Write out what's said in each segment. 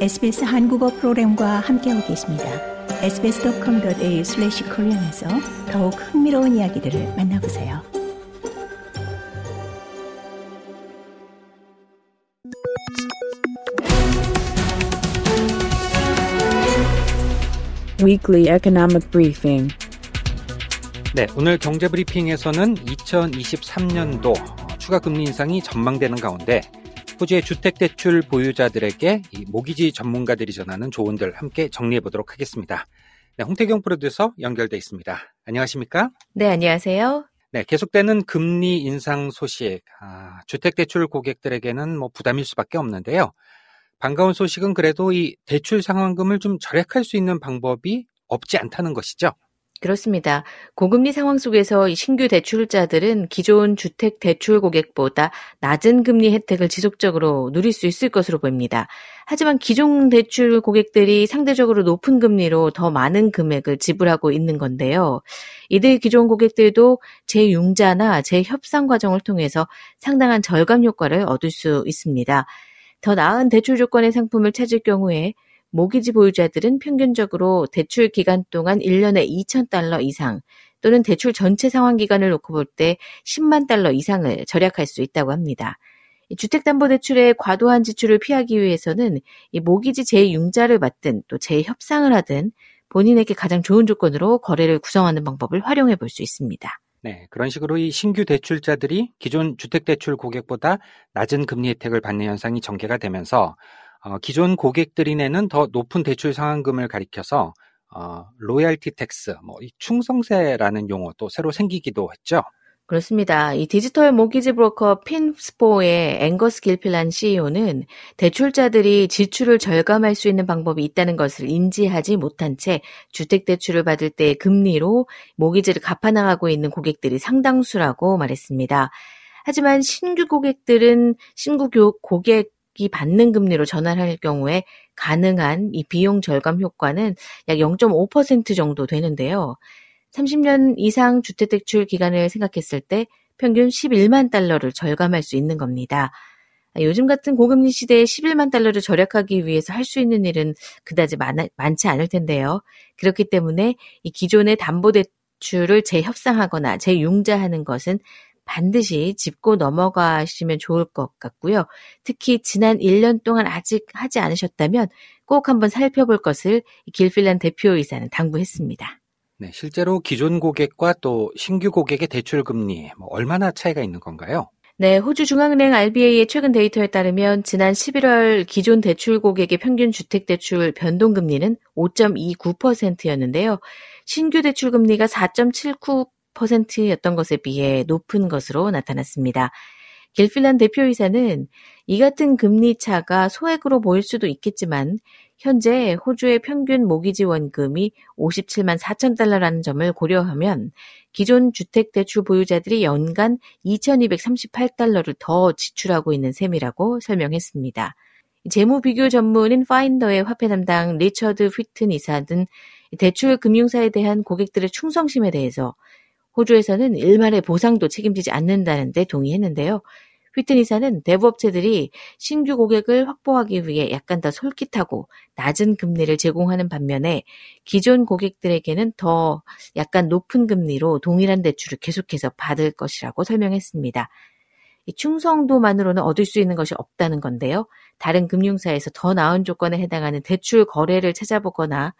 SBS 한국어 프로그램과 함께하고 계십니다. sbs.com.au/korean에서 더욱 흥미로운 이야기들을 만나보세요. Weekly Economic Briefing. 네, 오늘 경제 브리핑에서는 2023년도 추가 금리 인상이 전망되는 가운데 호주의 주택대출 보유자들에게 이 모기지 전문가들이 전하는 조언들 함께 정리해 보도록 하겠습니다. 네, 홍태경 프로듀서 연결돼 있습니다. 안녕하십니까? 네, 안녕하세요. 네, 계속되는 금리 인상 소식, 아, 주택대출 고객들에게는 뭐 부담일 수밖에 없는데요. 반가운 소식은 그래도 이 대출 상환금을 좀 절약할 수 있는 방법이 없지 않다는 것이죠. 그렇습니다. 고금리 상황 속에서 신규 대출자들은 기존 주택 대출 고객보다 낮은 금리 혜택을 지속적으로 누릴 수 있을 것으로 보입니다. 하지만 기존 대출 고객들이 상대적으로 높은 금리로 더 많은 금액을 지불하고 있는 건데요. 이들 기존 고객들도 재융자나 재협상 과정을 통해서 상당한 절감 효과를 얻을 수 있습니다. 더 나은 대출 조건의 상품을 찾을 경우에 모기지 보유자들은 평균적으로 대출 기간 동안 1년에 2,000달러 이상 또는 대출 전체 상환 기간을 놓고 볼 때 10만 달러 이상을 절약할 수 있다고 합니다. 주택담보대출의 과도한 지출을 피하기 위해서는 이 모기지 재융자를 맡든 또 재협상을 하든 본인에게 가장 좋은 조건으로 거래를 구성하는 방법을 활용해 볼 수 있습니다. 네, 그런 식으로 이 신규 대출자들이 기존 주택대출 고객보다 낮은 금리 혜택을 받는 현상이 전개가 되면서 어, 기존 고객들이 내는 더 높은 대출 상환금을 가리켜서 어, loyalty tax, 뭐 충성세라는 용어도 새로 생기기도 했죠. 그렇습니다. 이 디지털 모기지 브로커 핀스포의 앵거스 길필란 CEO는 대출자들이 지출을 절감할 수 있는 방법이 있다는 것을 인지하지 못한 채 주택 대출을 받을 때 금리로 모기지를 갚아나가고 있는 고객들이 상당수라고 말했습니다. 하지만 신규 고객들은 신규 고객 이 받는 금리로 전환할 경우에 가능한 이 비용 절감 효과는 약 0.5% 정도 되는데요. 30년 이상 주택대출 기간을 생각했을 때 평균 11만 달러를 절감할 수 있는 겁니다. 요즘 같은 고금리 시대에 11만 달러를 절약하기 위해서 할 수 있는 일은 그다지 많, 많지 않을 텐데요. 그렇기 때문에 이 기존의 담보대출을 재협상하거나 재융자하는 것은 반드시 짚고 넘어가시면 좋을 것 같고요. 특히 지난 1년 동안 아직 하지 않으셨다면 꼭 한번 살펴볼 것을 길필란 대표이사는 당부했습니다. 네, 실제로 기존 고객과 또 신규 고객의 대출 금리 뭐 얼마나 차이가 있는 건가요? 네, 호주 중앙은행 RBA의 최근 데이터에 따르면 지난 11월 기존 대출 고객의 평균 주택 대출 변동 금리는 5.29%였는데요. 신규 대출 금리가 4.79 퍼센트였던 것에 비해 높은 것으로 나타났습니다. 길필란 대표이사는 이 같은 금리 차가 소액으로 보일 수도 있겠지만 현재 호주의 평균 모기지 원금이 57만 4천 달러라는 점을 고려하면 기존 주택대출 보유자들이 연간 2,238달러를 더 지출하고 있는 셈이라고 설명했습니다. 재무 비교 전문인 파인더의 화폐 담당 리처드 휘튼 이사는 대출 금융사에 대한 고객들의 충성심에 대해서 호주에서는 일말의 보상도 책임지지 않는다는데 동의했는데요. 휘튼 이사는 대부업체들이 신규 고객을 확보하기 위해 약간 더 솔깃하고 낮은 금리를 제공하는 반면에 기존 고객들에게는 더 약간 높은 금리로 동일한 대출을 계속해서 받을 것이라고 설명했습니다. 이 충성도만으로는 얻을 수 있는 것이 없다는 건데요. 다른 금융사에서 더 나은 조건에 해당하는 대출 거래를 찾아보거나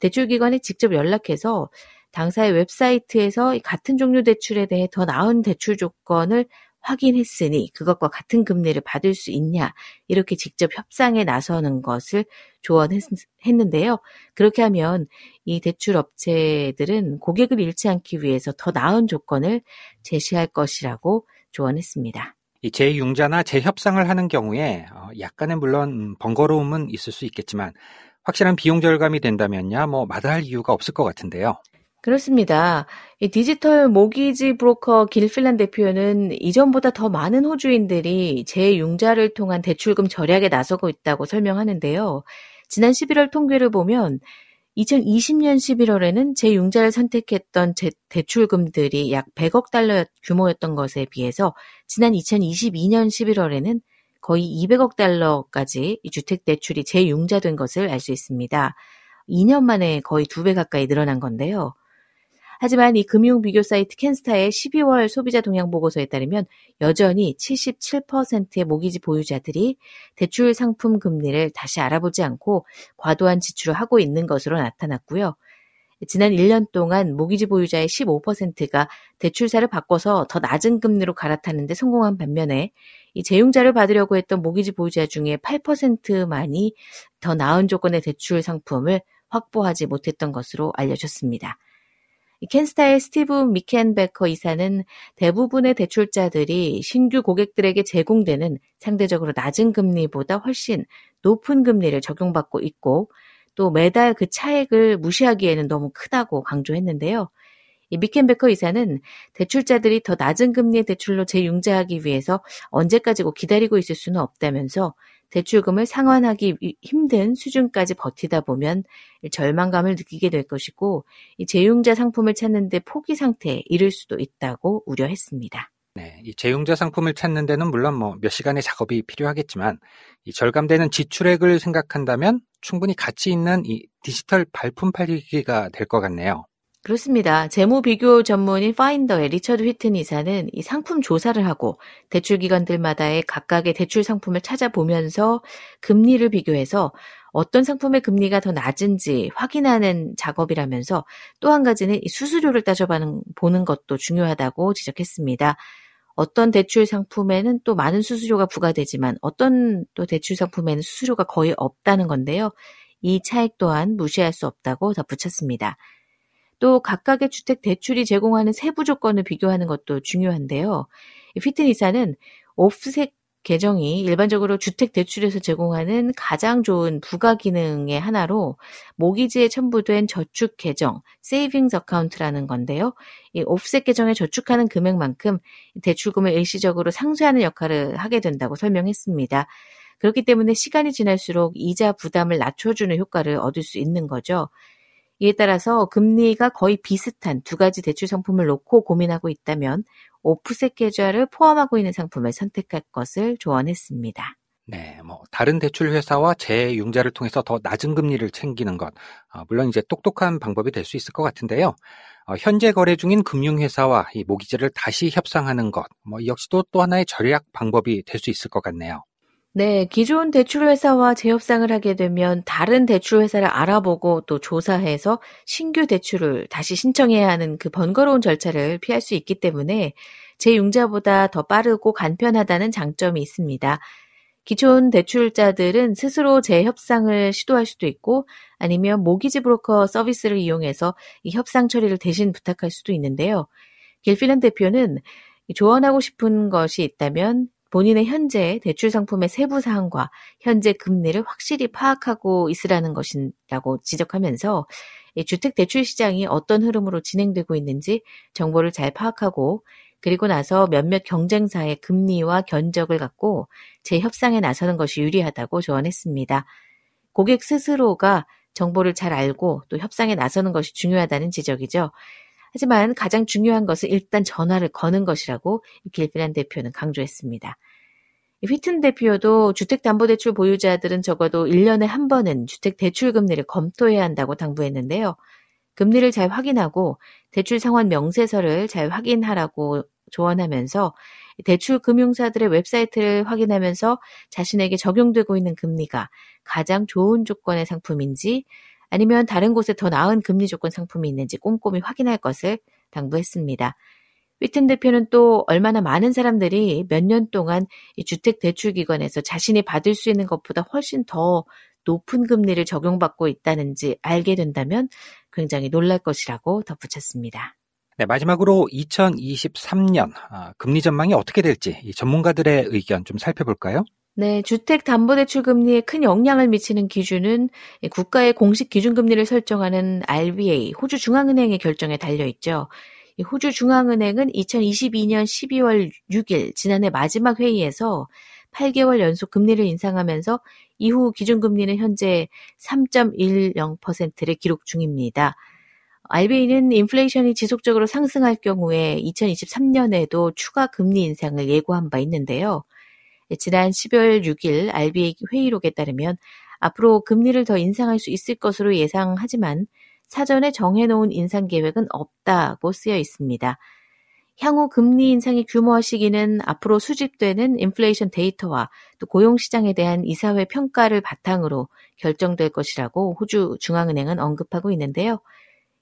대출기관에 직접 연락해서 당사의 웹사이트에서 같은 종류 대출에 대해 더 나은 대출 조건을 확인했으니 그것과 같은 금리를 받을 수 있냐 이렇게 직접 협상에 나서는 것을 조언했는데요. 그렇게 하면 이 대출 업체들은 고객을 잃지 않기 위해서 더 나은 조건을 제시할 것이라고 조언했습니다. 이 재융자나 재협상을 하는 경우에 어, 약간의 물론 번거로움은 있을 수 있겠지만 확실한 비용 절감이 된다면야 뭐 마다할 이유가 없을 것 같은데요. 그렇습니다. 이 디지털 모기지 브로커 길필란 대표는 이전보다 더 많은 호주인들이 재융자를 통한 대출금 절약에 나서고 있다고 설명하는데요. 지난 11월 통계를 보면 2020년 11월에는 재융자를 선택했던 제, 대출금들이 약 100억 달러 규모였던 것에 비해서 지난 2022년 11월에는 거의 200억 달러까지 주택 대출이 재융자된 것을 알 수 있습니다. 2년 만에 거의 2배 가까이 늘어난 건데요. 하지만 이 금융 비교 사이트 캔스타의 12월 소비자 동향 보고서에 따르면 여전히 77%의 모기지 보유자들이 대출 상품 금리를 다시 알아보지 않고 과도한 지출을 하고 있는 것으로 나타났고요. 지난 1년 동안 모기지 보유자의 15%가 대출사를 바꿔서 더 낮은 금리로 갈아타는데 성공한 반면에 이 재융자를 받으려고 했던 모기지 보유자 중에 8%만이 더 나은 조건의 대출 상품을 확보하지 못했던 것으로 알려졌습니다. 캔스타의 스티브 미켄베커 이사는 대부분의 대출자들이 신규 고객들에게 제공되는 상대적으로 낮은 금리보다 훨씬 높은 금리를 적용받고 있고 또 매달 그 차액을 무시하기에는 너무 크다고 강조했는데요. 이 미켄베커 이사는 대출자들이 더 낮은 금리의 대출로 재융자하기 위해서 언제까지고 기다리고 있을 수는 없다면서 대출금을 상환하기 힘든 수준까지 버티다 보면 절망감을 느끼게 될 것이고 이 재융자 상품을 찾는데 포기 상태에 이를 수도 있다고 우려했습니다. 네, 이 재융자 상품을 찾는 데는 물론 뭐 몇 시간의 작업이 필요하겠지만 이 절감되는 지출액을 생각한다면 충분히 가치 있는 이 디지털 발품 팔기가 될 것 같네요. 그렇습니다. 재무 비교 전문인 파인더의 리처드 휘튼 이사는 이 상품 조사를 하고 대출 기관들마다의 각각의 대출 상품을 찾아보면서 금리를 비교해서 어떤 상품의 금리가 더 낮은지 확인하는 작업이라면서 또 한 가지는 이 수수료를 따져보는 것도 중요하다고 지적했습니다. 어떤 대출 상품에는 또 많은 수수료가 부과되지만 어떤 또 대출 상품에는 수수료가 거의 없다는 건데요. 이 차익 또한 무시할 수 없다고 덧붙였습니다. 또 각각의 주택 대출이 제공하는 세부 조건을 비교하는 것도 중요한데요. 피트니사는 offset 계정이 일반적으로 주택 대출에서 제공하는 가장 좋은 부가 기능의 하나로 모기지에 첨부된 저축 계정, savings account라는 건데요. 이 offset 계정에 저축하는 금액만큼 대출금을 일시적으로 상쇄하는 역할을 하게 된다고 설명했습니다. 그렇기 때문에 시간이 지날수록 이자 부담을 낮춰주는 효과를 얻을 수 있는 거죠. 이에 따라서 금리가 거의 비슷한 두 가지 대출 상품을 놓고 고민하고 있다면 오프셋 계좌를 포함하고 있는 상품을 선택할 것을 조언했습니다. 네, 뭐 다른 대출 회사와 재융자를 통해서 더 낮은 금리를 챙기는 것, 어, 물론 이제 똑똑한 방법이 될 수 있을 것 같은데요. 어, 현재 거래 중인 금융회사와 이 모기지를 다시 협상하는 것, 뭐 역시도 또 하나의 절약 방법이 될 수 있을 것 같네요. 네, 기존 대출회사와 재협상을 하게 되면 다른 대출회사를 알아보고 또 조사해서 신규 대출을 다시 신청해야 하는 그 번거로운 절차를 피할 수 있기 때문에 재융자보다 더 빠르고 간편하다는 장점이 있습니다. 기존 대출자들은 스스로 재협상을 시도할 수도 있고 아니면 모기지 브로커 서비스를 이용해서 이 협상 처리를 대신 부탁할 수도 있는데요. 길필런 대표는 조언하고 싶은 것이 있다면 본인의 현재 대출 상품의 세부 사항과 현재 금리를 확실히 파악하고 있으라는 것이라고 지적하면서 주택 대출 시장이 어떤 흐름으로 진행되고 있는지 정보를 잘 파악하고 그리고 나서 몇몇 경쟁사의 금리와 견적을 갖고 재협상에 나서는 것이 유리하다고 조언했습니다. 고객 스스로가 정보를 잘 알고 또 협상에 나서는 것이 중요하다는 지적이죠. 하지만 가장 중요한 것은 일단 전화를 거는 것이라고 길피란 대표는 강조했습니다. 휘튼 대표도 주택담보대출 보유자들은 적어도 1년에 한 번은 주택대출 금리를 검토해야 한다고 당부했는데요. 금리를 잘 확인하고 대출 상환 명세서를 잘 확인하라고 조언하면서 대출 금융사들의 웹사이트를 확인하면서 자신에게 적용되고 있는 금리가 가장 좋은 조건의 상품인지 아니면 다른 곳에 더 나은 금리 조건 상품이 있는지 꼼꼼히 확인할 것을 당부했습니다. 위튼 대표는 또 얼마나 많은 사람들이 몇 년 동안 이 주택 대출 기관에서 자신이 받을 수 있는 것보다 훨씬 더 높은 금리를 적용받고 있다는지 알게 된다면 굉장히 놀랄 것이라고 덧붙였습니다. 네, 마지막으로 2023년 아, 금리 전망이 어떻게 될지 전문가들의 의견 좀 살펴볼까요? 네, 주택담보대출 금리에 큰 영향을 미치는 기준은 국가의 공식 기준금리를 설정하는 RBA, 호주 중앙은행의 결정에 달려 있죠. 호주 중앙은행은 2022년 12월 6일 지난해 마지막 회의에서 8개월 연속 금리를 인상하면서 이후 기준금리는 현재 3.10%를 기록 중입니다. RBA는 인플레이션이 지속적으로 상승할 경우에 2023년에도 추가 금리 인상을 예고한 바 있는데요. 지난 12월 6일 RBA 회의록에 따르면 앞으로 금리를 더 인상할 수 있을 것으로 예상하지만 사전에 정해놓은 인상 계획은 없다고 쓰여 있습니다. 향후 금리 인상의 규모와 시기는 앞으로 수집되는 인플레이션 데이터와 또 고용시장에 대한 이사회 평가를 바탕으로 결정될 것이라고 호주 중앙은행은 언급하고 있는데요.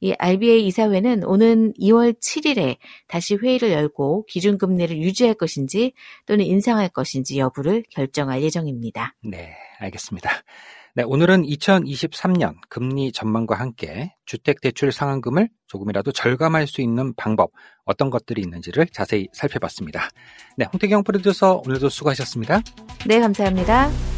이 RBA 이사회는 오는 2월 7일에 다시 회의를 열고 기준금리를 유지할 것인지 또는 인상할 것인지 여부를 결정할 예정입니다. 네, 알겠습니다. 네, 오늘은 2023년 금리 전망과 함께 주택대출 상환금을 조금이라도 절감할 수 있는 방법, 어떤 것들이 있는지를 자세히 살펴봤습니다. 네, 홍태경 프로듀서 오늘도 수고하셨습니다. 네, 감사합니다.